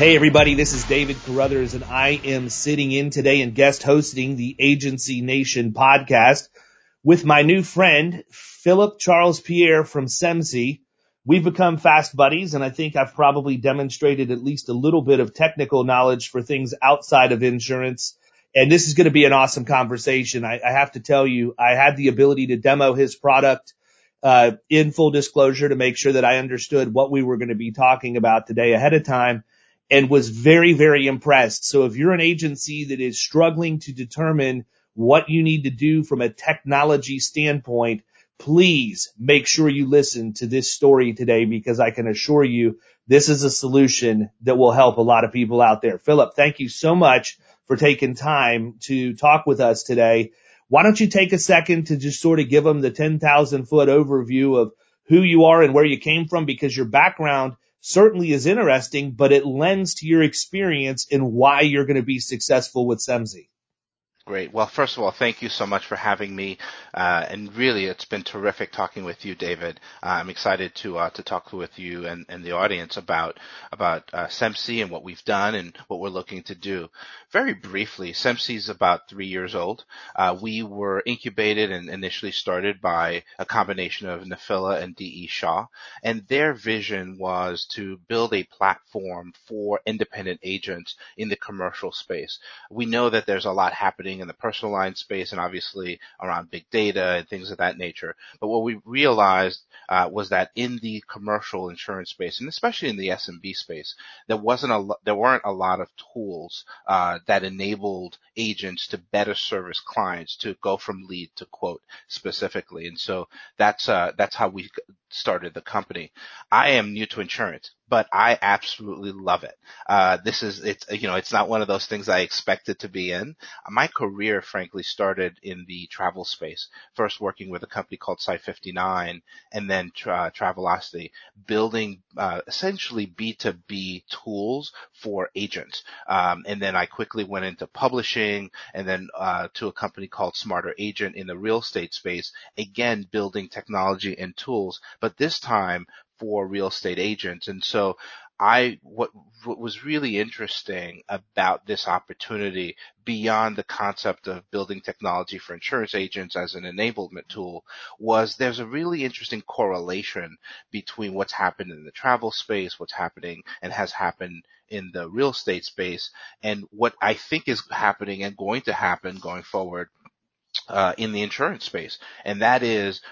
Hey everybody, this is David Carruthers and I am sitting in today and guest hosting the Agency Nation podcast with my new friend, Philip Charles Pierre from Semsee. We've become fast buddies and I think I've probably demonstrated at least a little bit of technical knowledge for things outside of insurance. And this is going to be an awesome conversation. I, I have to tell you, I had the ability to demo his product uh, in full disclosure to make sure that I understood what we were going to be talking about today ahead of time and was very, very impressed. So if you're an agency that is struggling to determine what you need to do from a technology standpoint, please make sure you listen to this story today because I can assure you this is a solution that will help a lot of people out there. Philip, thank you so much for taking time to talk with us today. Why don't you take a second to just sort of give them the 10,000 foot overview of who you are and where you came from because your background certainly is interesting, but it lends to your experience in why you're going to be successful with Semsee. Great. Well, first of all, thank you so much for having me. Uh, and really, it's been terrific talking with you, David. Uh, I'm excited to uh, to talk with you and, and the audience about about uh, Semsee and what we've done and what we're looking to do. Very briefly, Semsee is about three years old. Uh, we were incubated and initially started by a combination of Nephila and D.E. Shaw, and their vision was to build a platform for independent agents in the commercial space. We know that there's a lot happening in the personal line space and obviously around big data and things of that nature. But what we realized uh, was that in the commercial insurance space, and especially in the SMB space, there wasn't a there weren't a lot of tools uh, that enabled agents to better service clients to go from lead to quote specifically. And so that's uh, that's how we started the company. I am new to insurance, but I absolutely love it. Uh, this is, it's, you know, it's not one of those things I expected to be in. My career, frankly, started in the travel space, first working with a company called Site 59 and then uh, Travelocity, building, uh, essentially B2B tools for agents. Um, and then I quickly went into publishing and then, uh, to a company called Smarter Agent in the real estate space, again, building technology and tools but this time for real estate agents. And so I, what, what was really interesting about this opportunity beyond the concept of building technology for insurance agents as an enablement tool was there's a really interesting correlation between what's happened in the travel space, what's happening and has happened in the real estate space and what I think is happening and going to happen going forward uh, in the insurance space. And that is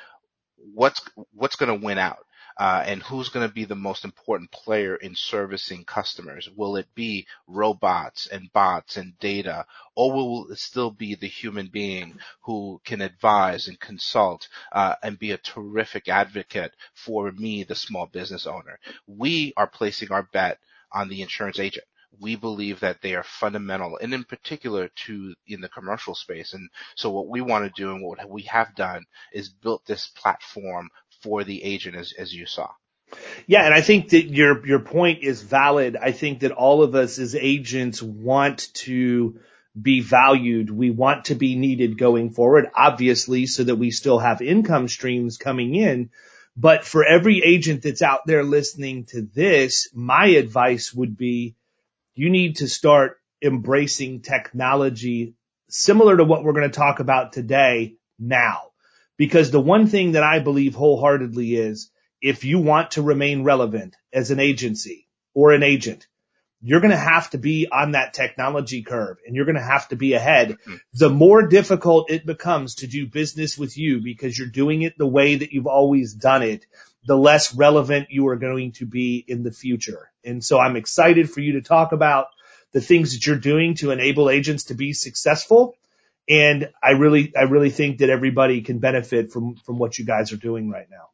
what's what's going to win out uh, and who's going to be the most important player in servicing customers? Will it be robots and bots and data, or will it still be the human being who can advise and consult uh, and be a terrific advocate for me, the small business owner? We are placing our bet on the insurance agent we believe that they are fundamental and in particular to in the commercial space. And so what we want to do and what we have done is built this platform for the agent as, as you saw. Yeah, and I think that your your point is valid. I think that all of us as agents want to be valued. We want to be needed going forward, obviously, so that we still have income streams coming in. But for every agent that's out there listening to this, my advice would be you need to start embracing technology similar to what we're going to talk about today now. Because the one thing that I believe wholeheartedly is if you want to remain relevant as an agency or an agent, you're going to have to be on that technology curve and you're going to have to be ahead. Mm-hmm. The more difficult it becomes to do business with you because you're doing it the way that you've always done it, the less relevant you are going to be in the future. And so I'm excited for you to talk about the things that you're doing to enable agents to be successful. And I really, I really think that everybody can benefit from, from what you guys are doing right now.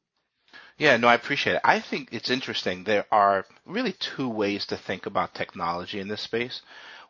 Yeah, no, I appreciate it. I think it's interesting. There are really two ways to think about technology in this space.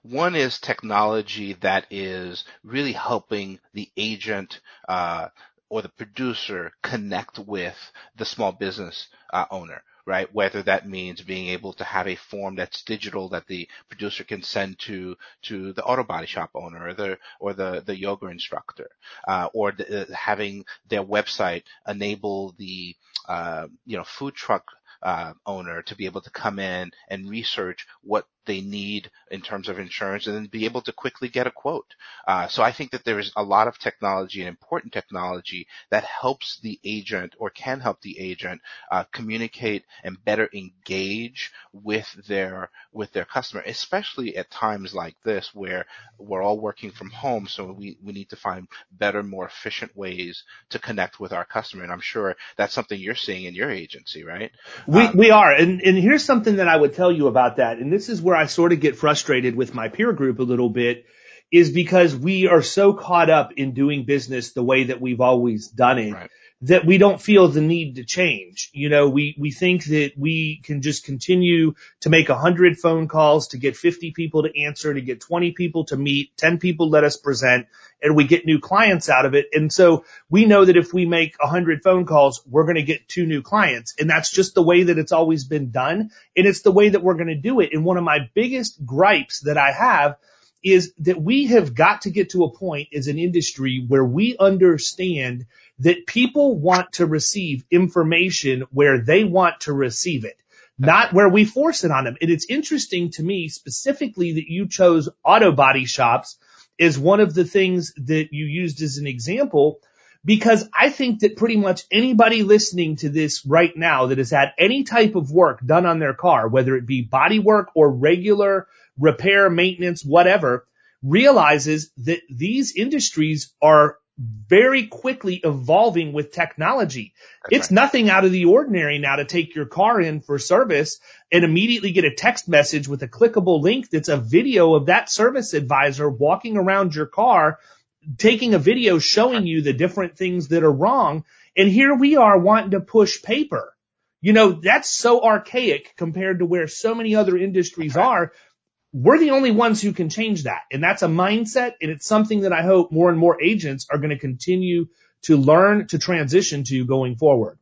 One is technology that is really helping the agent uh, or the producer connect with the small business uh, owner right? Whether that means being able to have a form that's digital that the producer can send to to the auto body shop owner or the or the the yoga instructor, uh, or the, uh, having their website enable the uh, you know food truck uh, owner to be able to come in and research what they need in terms of insurance and then be able to quickly get a quote. Uh, so I think that there is a lot of technology and important technology that helps the agent or can help the agent uh, communicate and better engage with their with their customer, especially at times like this where we're all working from home. So we, we need to find better, more efficient ways to connect with our customer. And I'm sure that's something you're seeing in your agency, right? We, um, we are. And, and here's something that I would tell you about that. And this is where I sort of get frustrated with my peer group a little bit is because we are so caught up in doing business the way that we've always done it. Right that we don't feel the need to change. You know, we, we think that we can just continue to make a hundred phone calls to get 50 people to answer, to get 20 people to meet, 10 people let us present, and we get new clients out of it. And so we know that if we make a hundred phone calls, we're going to get two new clients. And that's just the way that it's always been done. And it's the way that we're going to do it. And one of my biggest gripes that I have is that we have got to get to a point as an industry where we understand that people want to receive information where they want to receive it, not where we force it on them. And it's interesting to me specifically that you chose auto body shops as one of the things that you used as an example because I think that pretty much anybody listening to this right now that has had any type of work done on their car, whether it be body work or regular repair, maintenance, whatever, realizes that these industries are very quickly evolving with technology. That's it's right. nothing out of the ordinary now to take your car in for service and immediately get a text message with a clickable link that's a video of that service advisor walking around your car, taking a video showing you the different things that are wrong. And here we are wanting to push paper. You know, that's so archaic compared to where so many other industries are we're the only ones who can change that. And that's a mindset. And it's something that I hope more and more agents are going to continue to learn to transition to going forward.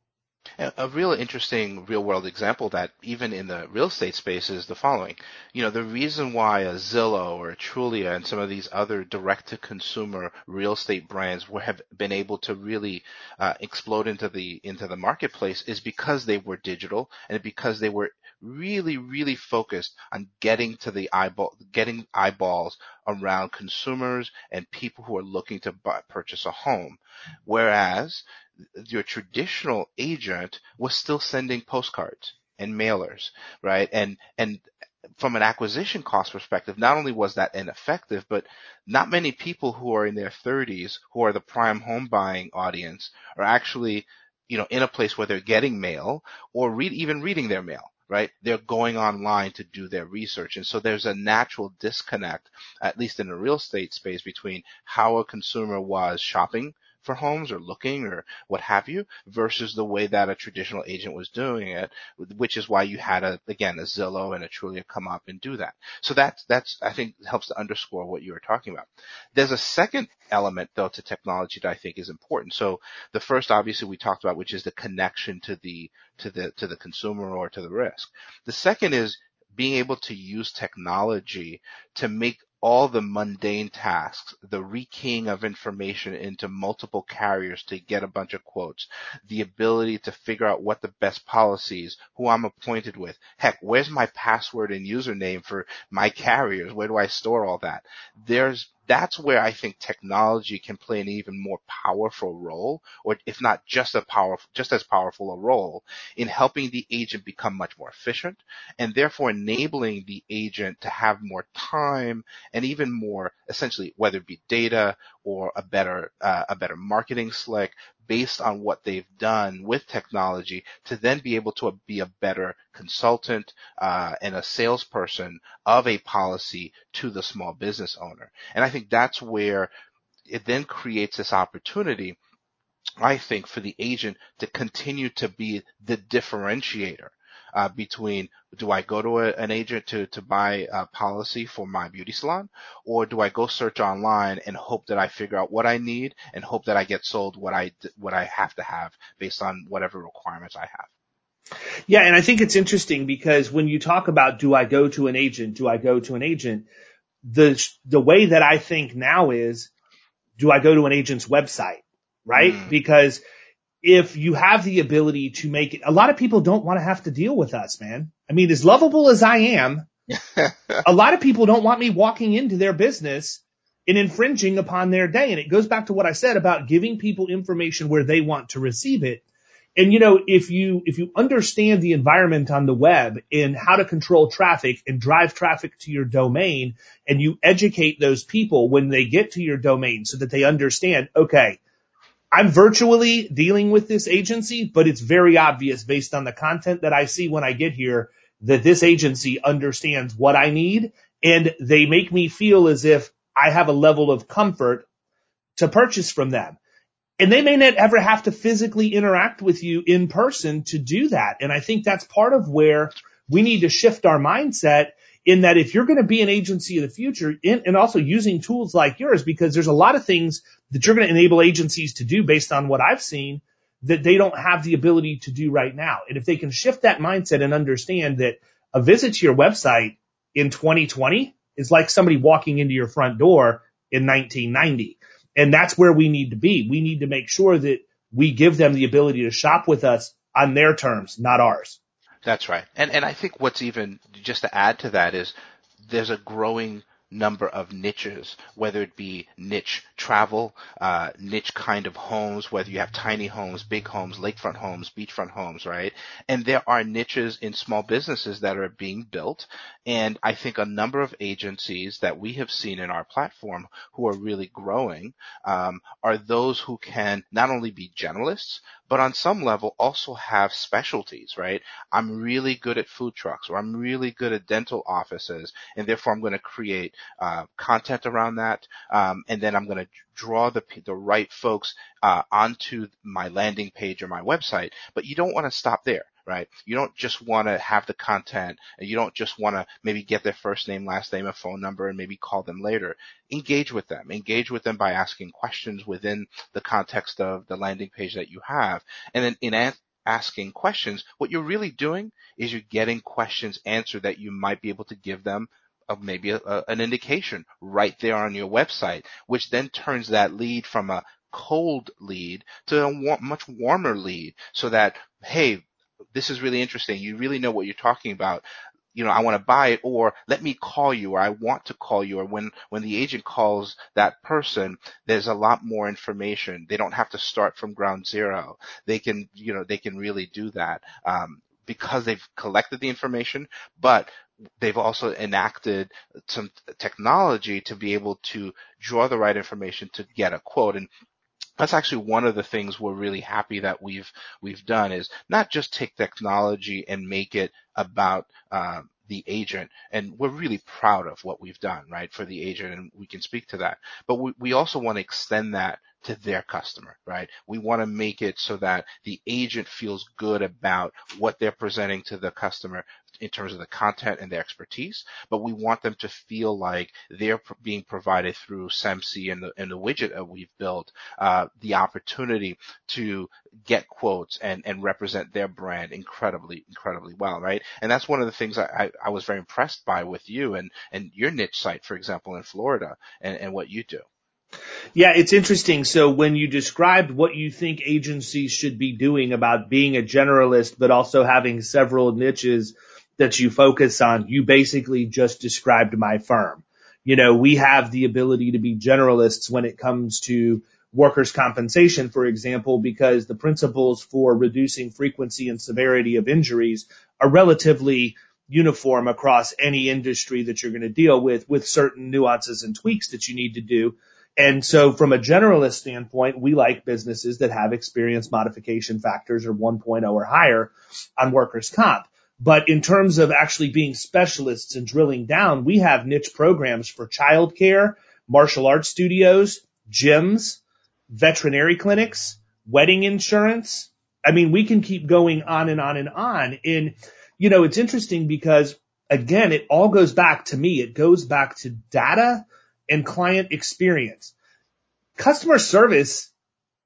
A real interesting real world example that even in the real estate space is the following. You know, the reason why a Zillow or a Trulia and some of these other direct to consumer real estate brands have been able to really uh, explode into the into the marketplace is because they were digital and because they were really, really focused on getting to the eyeball, getting eyeballs around consumers and people who are looking to buy, purchase a home. Whereas your traditional agent was still sending postcards and mailers, right? And, and from an acquisition cost perspective, not only was that ineffective, but not many people who are in their 30s, who are the prime home buying audience, are actually, you know, in a place where they're getting mail or read, even reading their mail right? They're going online to do their research. And so there's a natural disconnect, at least in the real estate space, between how a consumer was shopping for homes or looking or what have you versus the way that a traditional agent was doing it, which is why you had a, again, a Zillow and a Trulia come up and do that. So that's, that's, I think helps to underscore what you were talking about. There's a second element though to technology that I think is important. So the first obviously we talked about, which is the connection to the, to the, to the consumer or to the risk. The second is being able to use technology to make all the mundane tasks, the rekeying of information into multiple carriers to get a bunch of quotes, the ability to figure out what the best policies, who I'm appointed with. Heck, where's my password and username for my carriers? Where do I store all that? There's that's where I think technology can play an even more powerful role, or if not just a powerful, just as powerful a role in helping the agent become much more efficient and therefore enabling the agent to have more time and even more essentially, whether it be data or a better, uh, a better marketing slick based on what they've done with technology to then be able to be a better consultant uh, and a salesperson of a policy to the small business owner. And I think that's where it then creates this opportunity I think for the agent to continue to be the differentiator uh, between do I go to a, an agent to, to buy a policy for my beauty salon or do I go search online and hope that I figure out what I need and hope that I get sold what I, what I have to have based on whatever requirements I have. Yeah. And I think it's interesting because when you talk about do I go to an agent? Do I go to an agent? The, the way that I think now is do I go to an agent's website? Right? Mm. Because if you have the ability to make it, a lot of people don't want to have to deal with us, man. I mean, as lovable as I am, a lot of people don't want me walking into their business and infringing upon their day. And it goes back to what I said about giving people information where they want to receive it. And you know, if you, if you understand the environment on the web and how to control traffic and drive traffic to your domain and you educate those people when they get to your domain so that they understand, okay, I'm virtually dealing with this agency, but it's very obvious based on the content that I see when I get here that this agency understands what I need and they make me feel as if I have a level of comfort to purchase from them. And they may not ever have to physically interact with you in person to do that. And I think that's part of where we need to shift our mindset in that if you're going to be an agency of the future in, and also using tools like yours, because there's a lot of things that you're going to enable agencies to do based on what I've seen that they don't have the ability to do right now. And if they can shift that mindset and understand that a visit to your website in 2020 is like somebody walking into your front door in 1990. And that's where we need to be. We need to make sure that we give them the ability to shop with us on their terms, not ours. That's right. And and I think what's even just to add to that is there's a growing number of niches, whether it be niche travel, uh, niche kind of homes, whether you have tiny homes, big homes, lakefront homes, beachfront homes, right? And there are niches in small businesses that are being built. And I think a number of agencies that we have seen in our platform who are really growing um, are those who can not only be generalists, but on some level also have specialties, right? I'm really good at food trucks or I'm really good at dental offices and therefore I'm going to create uh, content around that. Um, and then I'm going to draw the, the right folks uh, onto my landing page or my website, but you don't want to stop there right? You don't just want to have the content and you don't just want to maybe get their first name, last name, a phone number and maybe call them later. Engage with them. Engage with them by asking questions within the context of the landing page that you have. And then in asking questions, what you're really doing is you're getting questions answered that you might be able to give them of maybe a, a, an indication right there on your website, which then turns that lead from a cold lead to a much warmer lead so that, hey, this is really interesting. You really know what you're talking about. You know, I want to buy it or let me call you or I want to call you or when, when the agent calls that person, there's a lot more information. They don't have to start from ground zero. They can, you know, they can really do that, um, because they've collected the information, but they've also enacted some technology to be able to draw the right information to get a quote. And that's actually one of the things we're really happy that we've we've done is not just take technology and make it about uh, the agent, and we're really proud of what we've done, right, for the agent, and we can speak to that. But we, we also want to extend that to their customer, right? We want to make it so that the agent feels good about what they're presenting to the customer in terms of the content and the expertise, but we want them to feel like they're being provided through Semsee and the, and the widget that we've built, uh, the opportunity to get quotes and, and represent their brand incredibly, incredibly well, right? And that's one of the things I, I, was very impressed by with you and, and your niche site, for example, in Florida and, and what you do. Yeah, it's interesting. So when you described what you think agencies should be doing about being a generalist, but also having several niches that you focus on, you basically just described my firm. You know, we have the ability to be generalists when it comes to workers' compensation, for example, because the principles for reducing frequency and severity of injuries are relatively uniform across any industry that you're going to deal with, with certain nuances and tweaks that you need to do. And so from a generalist standpoint, we like businesses that have experience modification factors or 1.0 or higher on workers' comp. But in terms of actually being specialists and drilling down, we have niche programs for childcare, martial arts studios, gyms, veterinary clinics, wedding insurance. I mean, we can keep going on and on and on. And, you know, it's interesting because again, it all goes back to me. It goes back to data and client experience. Customer service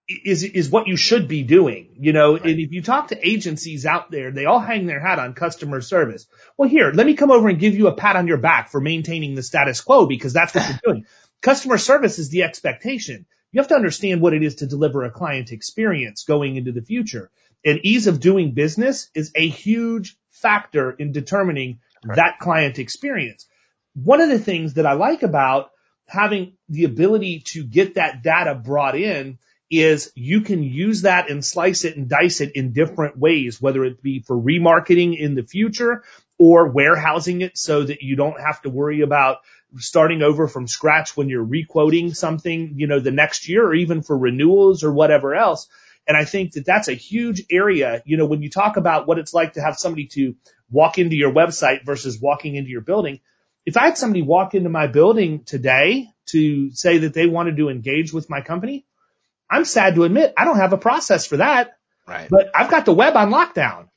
is is what you should be doing, you know. Right. And if you talk to agencies out there, they all hang their hat on customer service. Well, here, let me come over and give you a pat on your back for maintaining the status quo because that's what you're doing. Customer service is the expectation. You have to understand what it is to deliver a client experience going into the future. And ease of doing business is a huge factor in determining right. that client experience. One of the things that I like about having the ability to get that data brought in is you can use that and slice it and dice it in different ways, whether it be for remarketing in the future or warehousing it so that you don't have to worry about starting over from scratch when you're requoting something, you know, the next year or even for renewals or whatever else. And I think that that's a huge area. You know, when you talk about what it's like to have somebody to walk into your website versus walking into your building, if I had somebody walk into my building today to say that they wanted to engage with my company, I'm sad to admit I don't have a process for that. Right. But I've got the web on lockdown.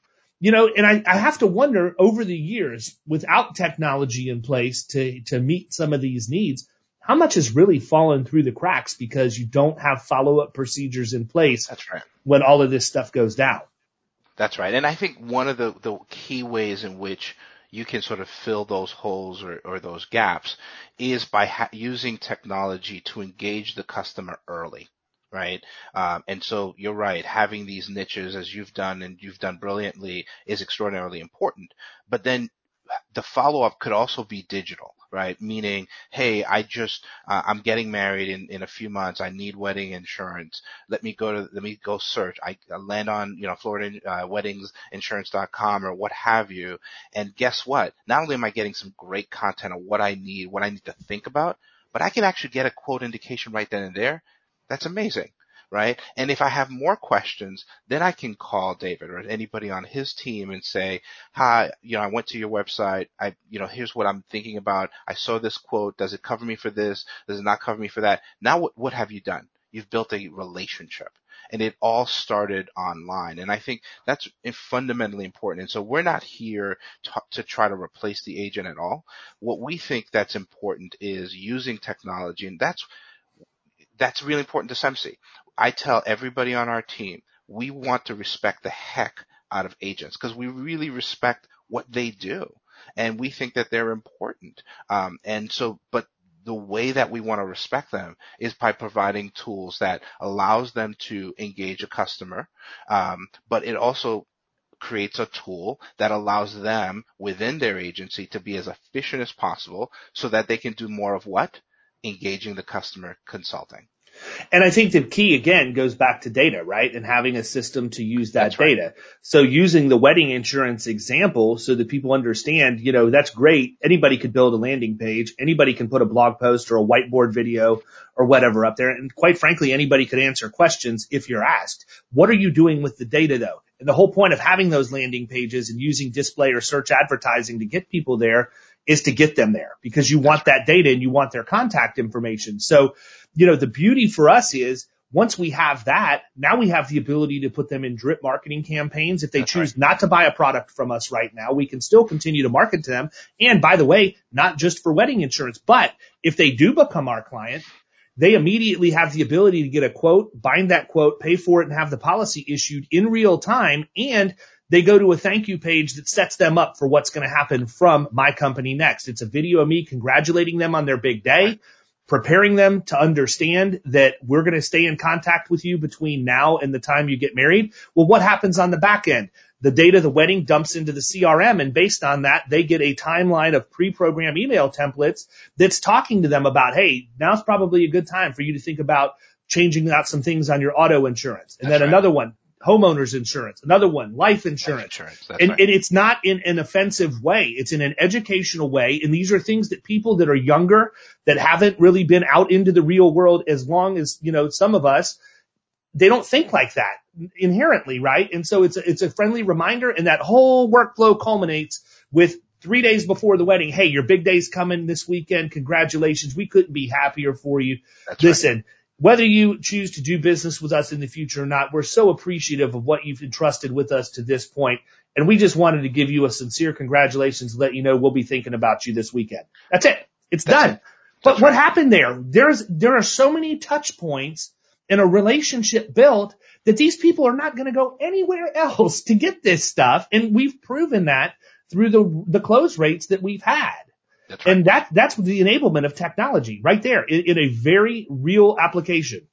You know, and I, I have to wonder over the years, without technology in place to, to meet some of these needs, how much has really fallen through the cracks because you don't have follow up procedures in place. That's right. When all of this stuff goes down. That's right. And I think one of the, the key ways in which you can sort of fill those holes or, or those gaps is by ha- using technology to engage the customer early right? Um, and so you're right. Having these niches, as you've done and you've done brilliantly, is extraordinarily important. But then the follow up could also be digital, right? Meaning, hey, I just, uh, I'm getting married in, in a few months. I need wedding insurance. Let me go to, let me go search. I, I land on, you know, Florida uh, weddingsinsurance.com or what have you. And guess what? Not only am I getting some great content on what I need, what I need to think about, but I can actually get a quote indication right then and there that's amazing, right? And if I have more questions, then I can call David or anybody on his team and say, hi, you know, I went to your website. I, you know, here's what I'm thinking about. I saw this quote. Does it cover me for this? Does it not cover me for that? Now what, what have you done? You've built a relationship and it all started online. And I think that's fundamentally important. And so we're not here to, to, try to replace the agent at all. What we think that's important is using technology. And that's that's really important to Semsee. I tell everybody on our team, we want to respect the heck out of agents because we really respect what they do and we think that they're important. Um, and so, but the way that we want to respect them is by providing tools that allows them to engage a customer, um, but it also creates a tool that allows them within their agency to be as efficient as possible so that they can do more of what? Engaging the customer consulting. And I think the key again goes back to data, right? And having a system to use that that's data. Right. So using the wedding insurance example so that people understand, you know, that's great. Anybody could build a landing page. Anybody can put a blog post or a whiteboard video or whatever up there. And quite frankly, anybody could answer questions if you're asked. What are you doing with the data though? And the whole point of having those landing pages and using display or search advertising to get people there is to get them there because you want that data and you want their contact information. So, you know, the beauty for us is once we have that, now we have the ability to put them in drip marketing campaigns. If they That's choose right. not to buy a product from us right now, we can still continue to market to them. And by the way, not just for wedding insurance, but if they do become our client, they immediately have the ability to get a quote, bind that quote, pay for it and have the policy issued in real time. And they go to a thank you page that sets them up for what's going to happen from my company next. It's a video of me congratulating them on their big day, preparing them to understand that we're going to stay in contact with you between now and the time you get married. Well, what happens on the back end? The date of the wedding dumps into the CRM and based on that, they get a timeline of pre-programmed email templates that's talking to them about, hey, now's probably a good time for you to think about changing out some things on your auto insurance. And That's then right. another one, homeowners insurance, another one, life insurance. Life insurance. And, right. and it's not in an offensive way. It's in an educational way. And these are things that people that are younger, that haven't really been out into the real world as long as, you know, some of us, they don't think like that inherently, right? And so it's a, it's a friendly reminder and that whole workflow culminates with three days before the wedding. Hey, your big day's coming this weekend. Congratulations. We couldn't be happier for you. That's. Listen, whether you choose to do business with us in the future or not, we're so appreciative of what you've entrusted with us to this point. And we just wanted to give you a sincere congratulations, let you know we'll be thinking about you this weekend. That's it. It's That's done. it. But That's what happened there? There's, there are so many touch points and a relationship built that these people are not going to go anywhere else to get this stuff. And we've proven that through the, the close rates that we've had. That's right. And that, that's the enablement of technology right there in, in a very real application.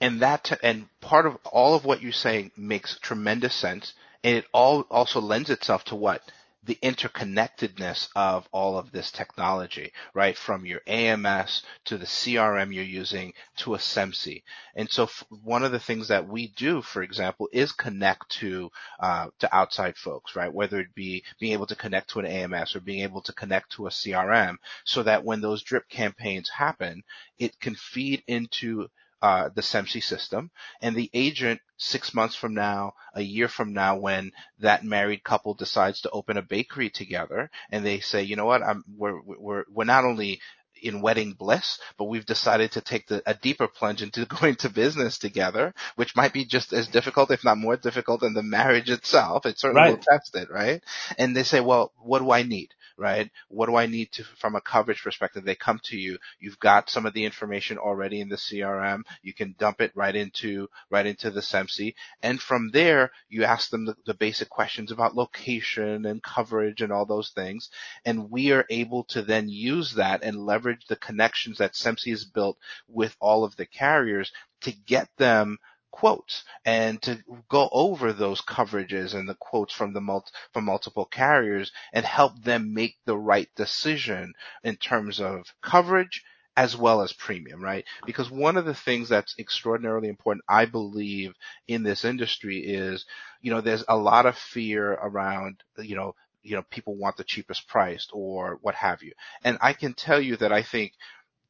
and that and part of all of what you're saying makes tremendous sense and it all also lends itself to what the interconnectedness of all of this technology, right? From your AMS to the CRM you're using to a Semsee. And so f- one of the things that we do, for example, is connect to, uh, to outside folks, right? Whether it be being able to connect to an AMS or being able to connect to a CRM so that when those drip campaigns happen, it can feed into uh, the Semsee system, and the agent six months from now, a year from now, when that married couple decides to open a bakery together, and they say, you know what, I'm, we're we're we're not only in wedding bliss, but we've decided to take the, a deeper plunge into going to business together, which might be just as difficult, if not more difficult than the marriage itself. It certainly right. will test it, right? And they say, well, what do I need? Right? What do I need to, from a coverage perspective? They come to you. You've got some of the information already in the CRM. You can dump it right into, right into the Semsee. And from there, you ask them the, the basic questions about location and coverage and all those things. And we are able to then use that and leverage the connections that Semsee has built with all of the carriers to get them quotes and to go over those coverages and the quotes from the mul- from multiple carriers and help them make the right decision in terms of coverage as well as premium, right? Because one of the things that's extraordinarily important, I believe, in this industry is, you know, there's a lot of fear around, you know, you know, people want the cheapest priced or what have you. And I can tell you that I think,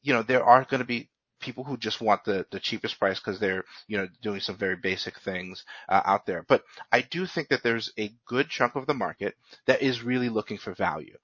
you know, there are going to be people who just want the, the cheapest price because they're, you know, doing some very basic things uh, out there. But I do think that there's a good chunk of the market that is really looking for value.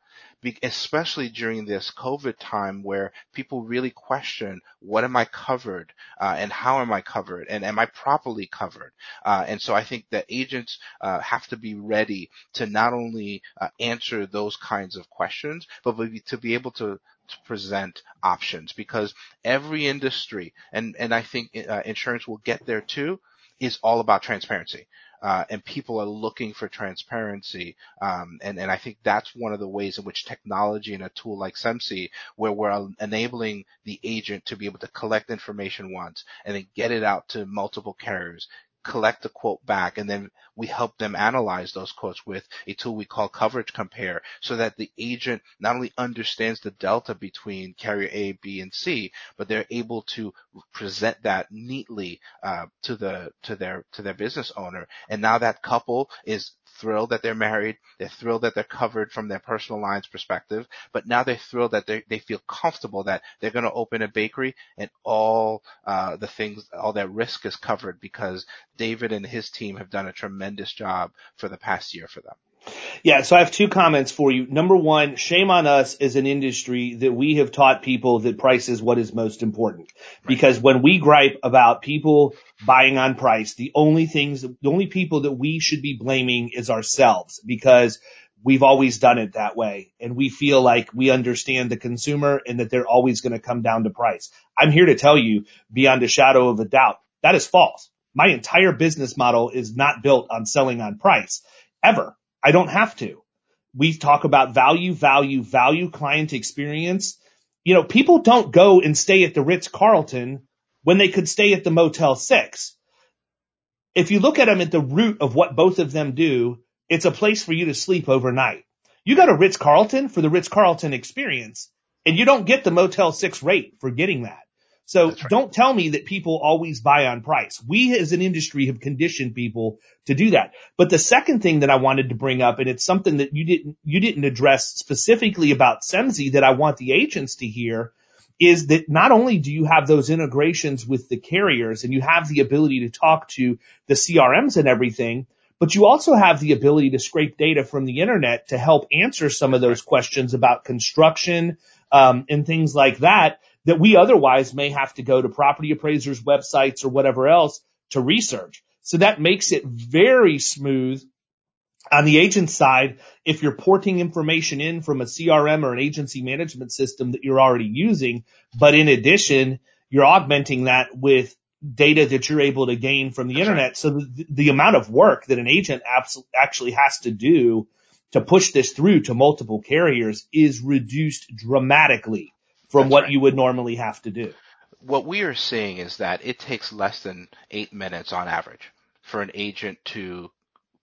Be- especially during this COVID time where people really question, what am I covered? Uh, and how am I covered? And am I properly covered? Uh, and so I think that agents, uh, have to be ready to not only uh, answer those kinds of questions, but to be able to to present options because every industry, and, and I think uh, insurance will get there too, is all about transparency. Uh, and people are looking for transparency. Um, and, and I think that's one of the ways in which technology and a tool like Semsee, where we're enabling the agent to be able to collect information once and then get it out to multiple carriers, collect the quote back and then we help them analyze those quotes with a tool we call coverage compare so that the agent not only understands the delta between carrier A, B, and C, but they're able to present that neatly uh, to the to their to their business owner. And now that couple is thrilled that they're married. They're thrilled that they're covered from their personal lines perspective, but now they're thrilled that they, they feel comfortable that they're going to open a bakery and all uh, the things, all their risk is covered because David and his team have done a tremendous job for the past year for them. Yeah, so I have two comments for you. Number one, shame on us as an industry that we have taught people that price is what is most important. Right. Because when we gripe about people buying on price, the only things, the only people that we should be blaming is ourselves because we've always done it that way. And we feel like we understand the consumer and that they're always going to come down to price. I'm here to tell you beyond a shadow of a doubt, that is false. My entire business model is not built on selling on price ever. I don't have to. We talk about value, value, value, client experience. You know, people don't go and stay at the Ritz Carlton when they could stay at the Motel 6. If you look at them at the root of what both of them do, it's a place for you to sleep overnight. You go to Ritz Carlton for the Ritz Carlton experience and you don't get the Motel 6 rate for getting that. So right. don't tell me that people always buy on price. We as an industry have conditioned people to do that. But the second thing that I wanted to bring up, and it's something that you didn't, you didn't address specifically about Semsee that I want the agents to hear is that not only do you have those integrations with the carriers and you have the ability to talk to the CRMs and everything, but you also have the ability to scrape data from the internet to help answer some of those questions about construction, um, and things like that that we otherwise may have to go to property appraisers websites or whatever else to research. So that makes it very smooth on the agent side. If you're porting information in from a CRM or an agency management system that you're already using, but in addition, you're augmenting that with data that you're able to gain from the That's internet. Right. So the, the, amount of work that an agent abs- actually has to do to push this through to multiple carriers is reduced dramatically from That's what right. you would normally have to do. What we are seeing is that it takes less than eight minutes on average for an agent to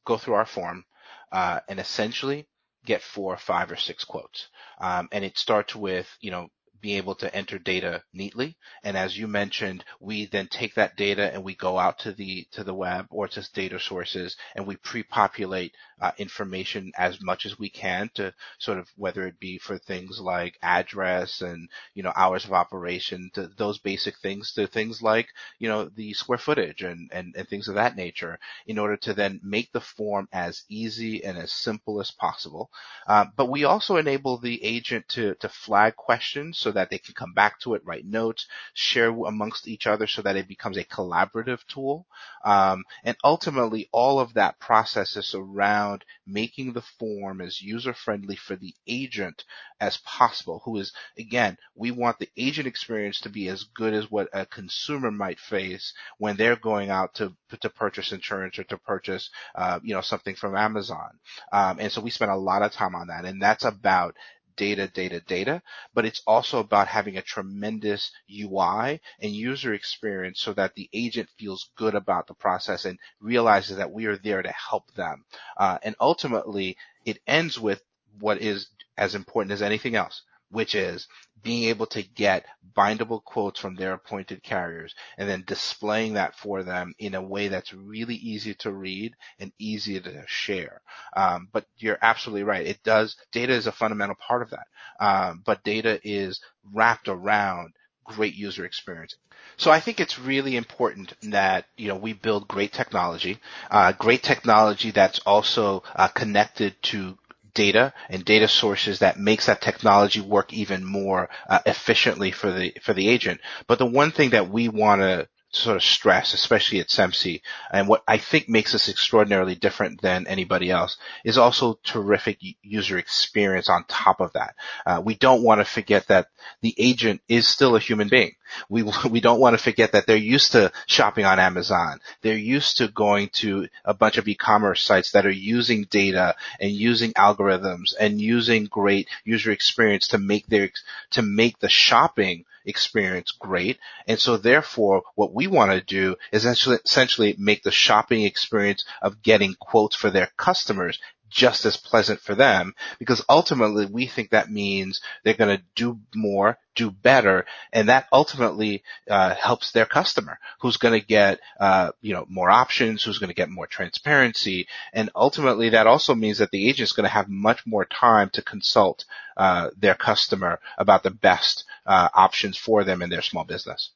go through our form uh, and essentially get four, five, or six quotes. Um, and it starts with, you know, being able to enter data neatly. And as you mentioned, we then take that data and we go out to the to the web or to data sources and we pre-populate uh, information as much as we can to sort of whether it be for things like address and you know hours of operation to those basic things to things like you know the square footage and and, and things of that nature in order to then make the form as easy and as simple as possible. Uh, but we also enable the agent to to flag questions so that they can come back to it, write notes, share amongst each other so that it becomes a collaborative tool. Um, and ultimately all of that process is around around making the form as user friendly for the agent as possible, who is, again, we want the agent experience to be as good as what a consumer might face when they're going out to, to purchase insurance or to purchase, uh, you know, something from Amazon. Um, and so we spend a lot of time on that and that's about data, data, data, but it's also about having a tremendous UI and user experience so that the agent feels good about the process and realizes that we are there to help them. Uh, and ultimately, it ends with what is as important as anything else, which is being able to get bindable quotes from their appointed carriers and then displaying that for them in a way that's really easy to read and easy to share. Um, but you're absolutely right. It does, data is a fundamental part of that. Um, but data is wrapped around great user experience. So I think it's really important that you know we build great technology, uh, great technology that's also uh, connected to data and data sources that makes that technology work even more uh, efficiently for the for the agent. But the one thing that we want to sort of stress, especially at Semsee, and what I think makes us extraordinarily different than anybody else is also terrific user experience on top of that. Uh, we don't want to forget that the agent is still a human being. We, we don't want to forget that they're used to shopping on Amazon. They're used to going to a bunch of e-commerce sites that are using data and using algorithms and using great user experience to make their, to make the shopping experience great. And so therefore what we want to do is essentially make the shopping experience of getting quotes for their customers just as pleasant for them because ultimately we think that means they're going to do more, do better, and that ultimately uh, helps their customer who's going to get uh, you know more options, who's going to get more transparency, and ultimately that also means that the agent is going to have much more time to consult uh, their customer about the best uh, options for them in their small business.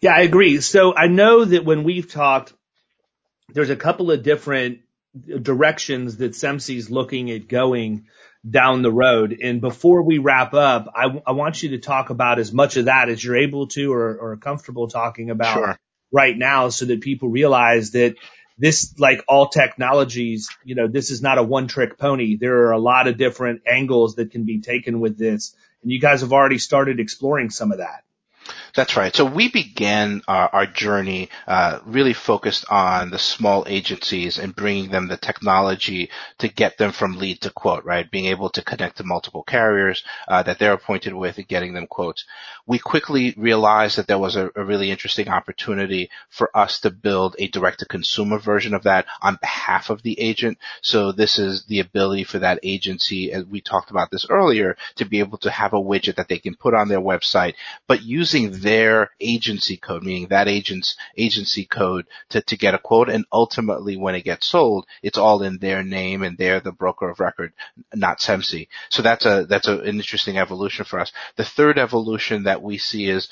Yeah, I agree. So I know that when we've talked, there's a couple of different directions that Semsee is looking at going down the road. And before we wrap up, I, I want you to talk about as much of that as you're able to or, or comfortable talking about sure. right now so that people realize that this, like all technologies, you know, this is not a one trick pony. There are a lot of different angles that can be taken with this. And you guys have already started exploring some of that. That's right. So we began our, our journey uh, really focused on the small agencies and bringing them the technology to get them from lead to quote, right? Being able to connect to multiple carriers uh, that they're appointed with and getting them quotes. We quickly realized that there was a, a really interesting opportunity for us to build a direct-to-consumer version of that on behalf of the agent. So this is the ability for that agency, as we talked about this earlier, to be able to have a widget that they can put on their website, but using their agency code, meaning that agent's agency code to, to get a quote. And ultimately when it gets sold, it's all in their name and they're the broker of record, not Semsee. So that's a, that's a, an interesting evolution for us. The third evolution that we see is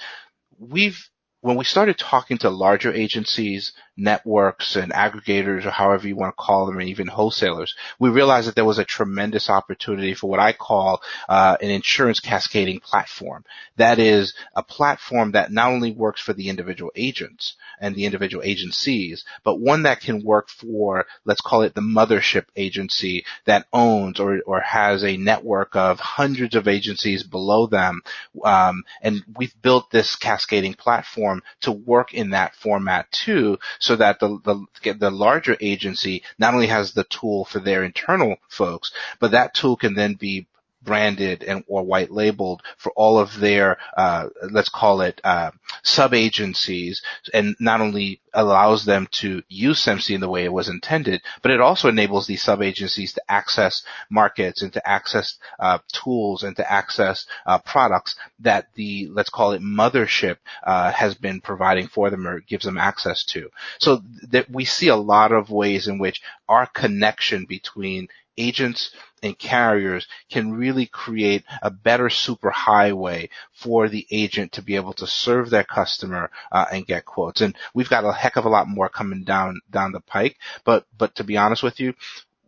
we've, when we started talking to larger agencies, networks and aggregators or however you want to call them, and even wholesalers, we realized that there was a tremendous opportunity for what I call uh, an insurance cascading platform. That is a platform that not only works for the individual agents and the individual agencies, but one that can work for, let's call it the mothership agency that owns or, or has a network of hundreds of agencies below them. Um, and we've built this cascading platform to work in that format too, so that the, the, the larger agency not only has the tool for their internal folks, but that tool can then be branded and or white labeled for all of their uh, let's call it uh, sub agencies, and not only allows them to use Semsee in the way it was intended, but it also enables these sub agencies to access markets and to access uh, tools and to access uh, products that the let's call it mothership uh, has been providing for them or gives them access to. So that we see a lot of ways in which our connection between agents and carriers can really create a better super highway for the agent to be able to serve their customer uh, and get quotes. And we've got a heck of a lot more coming down down the pike. But but to be honest with you,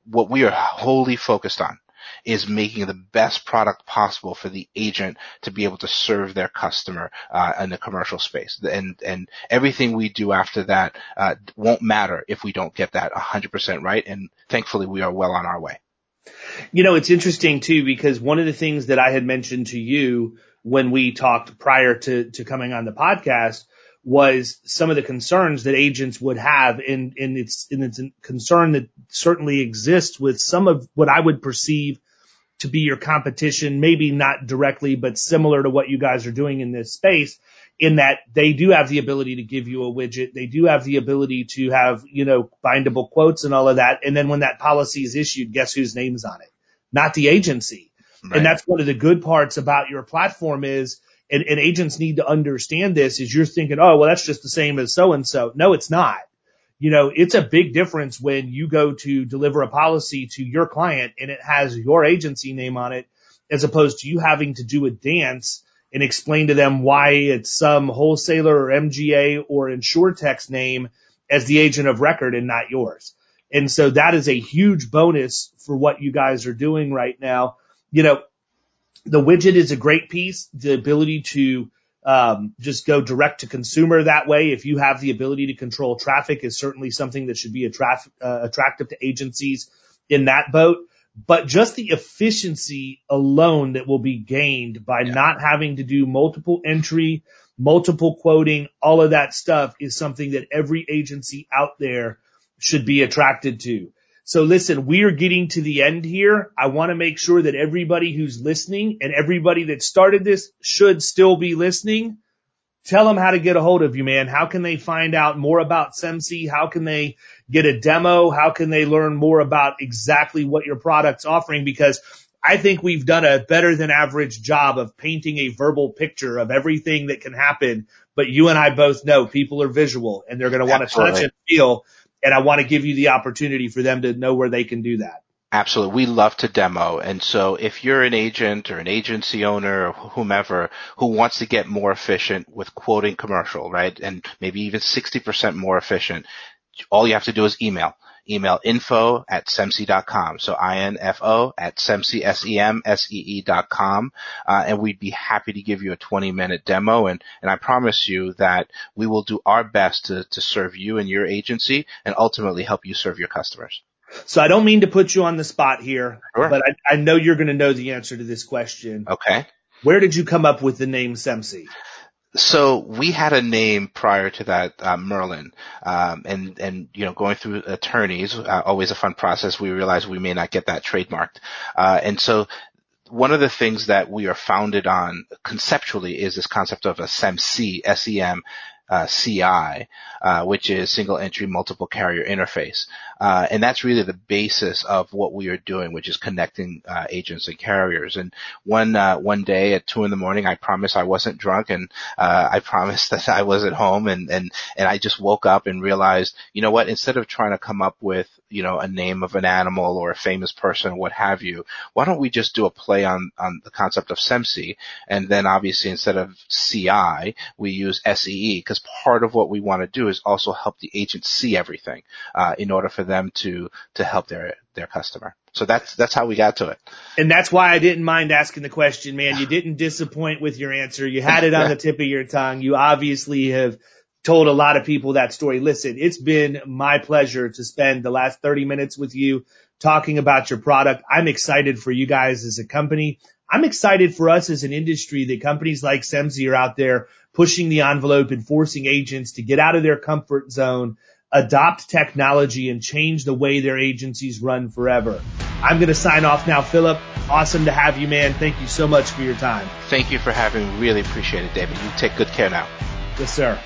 what we are wholly focused on is making the best product possible for the agent to be able to serve their customer uh, in the commercial space. And and everything we do after that uh, won't matter if we don't get that 100% right. And thankfully, we are well on our way. You know, it's interesting too because one of the things that I had mentioned to you when we talked prior to to coming on the podcast was some of the concerns that agents would have and it's, and it's a concern that certainly exists with some of what I would perceive to be your competition, maybe not directly, but similar to what you guys are doing in this space in that they do have the ability to give you a widget. They do have the ability to have, you know, bindable quotes and all of that. And then when that policy is issued, guess whose name's on it? Not the agency. Right. And that's one of the good parts about your platform is and, and agents need to understand this is you're thinking, oh, well, that's just the same as so and so. No, it's not. You know, it's a big difference when you go to deliver a policy to your client and it has your agency name on it as opposed to you having to do a dance and explain to them why it's some wholesaler or MGA or InsurTech's name as the agent of record and not yours. And so that is a huge bonus for what you guys are doing right now. You know, the widget is a great piece. The ability to um, just go direct to consumer that way, if you have the ability to control traffic, is certainly something that should be uh, attractive to agencies in that boat. But just the efficiency alone that will be gained by yeah. not having to do multiple entry, multiple quoting, all of that stuff is something that every agency out there should be attracted to. So listen, we are getting to the end here. I want to make sure that everybody who's listening and everybody that started this should still be listening. Tell them how to get a hold of you, man. How can they find out more about Semsee? How can they get a demo? How can they learn more about exactly what your product's offering? Because I think we've done a better than average job of painting a verbal picture of everything that can happen. But you and I both know people are visual and they're going to want to touch and feel and I want to give you the opportunity for them to know where they can do that. Absolutely. We love to demo. And so if you're an agent or an agency owner or whomever who wants to get more efficient with quoting commercial, right? And maybe even 60% more efficient, all you have to do is email email info at semsee.com. So I-N-F-O at semsee, S-E-M-S-E-E dot com. Uh, and we'd be happy to give you a 20 minute demo. And, and I promise you that we will do our best to, to serve you and your agency and ultimately help you serve your customers. So I don't mean to put you on the spot here, sure. but I, I know you're going to know the answer to this question. Okay. Where did you come up with the name Semsee? So we had a name prior to that, uh, Merlin, um, and and you know going through attorneys, uh, always a fun process. We realized we may not get that trademarked, uh, and so one of the things that we are founded on conceptually is this concept of a SEMCI, S-E-M, uh, CI, uh, which is single entry multiple carrier interface. Uh, and that's really the basis of what we are doing, which is connecting uh, agents and carriers. And one uh, one day at two in the morning, I promised I wasn't drunk, and uh, I promised that I was at home, and and and I just woke up and realized, you know what? Instead of trying to come up with you know a name of an animal or a famous person, or what have you, why don't we just do a play on on the concept of SEMCI, and then obviously instead of CI, we use SEE because part of what we want to do is also help the agent see everything uh, in order for them to to help their their customer. So that's that's how we got to it. And that's why I didn't mind asking the question, man. You didn't disappoint with your answer. You had it on the tip of your tongue. You obviously have told a lot of people that story. Listen, it's been my pleasure to spend the last 30 minutes with you talking about your product. I'm excited for you guys as a company. I'm excited for us as an industry that companies like Semsee are out there pushing the envelope and forcing agents to get out of their comfort zone, adopt technology and change the way their agencies run forever. I'm going to sign off now, Philip. awesome to have you, man. Thank you so much for your time. Thank you for having me. Really appreciate it, David. You take good care now. Yes, sir.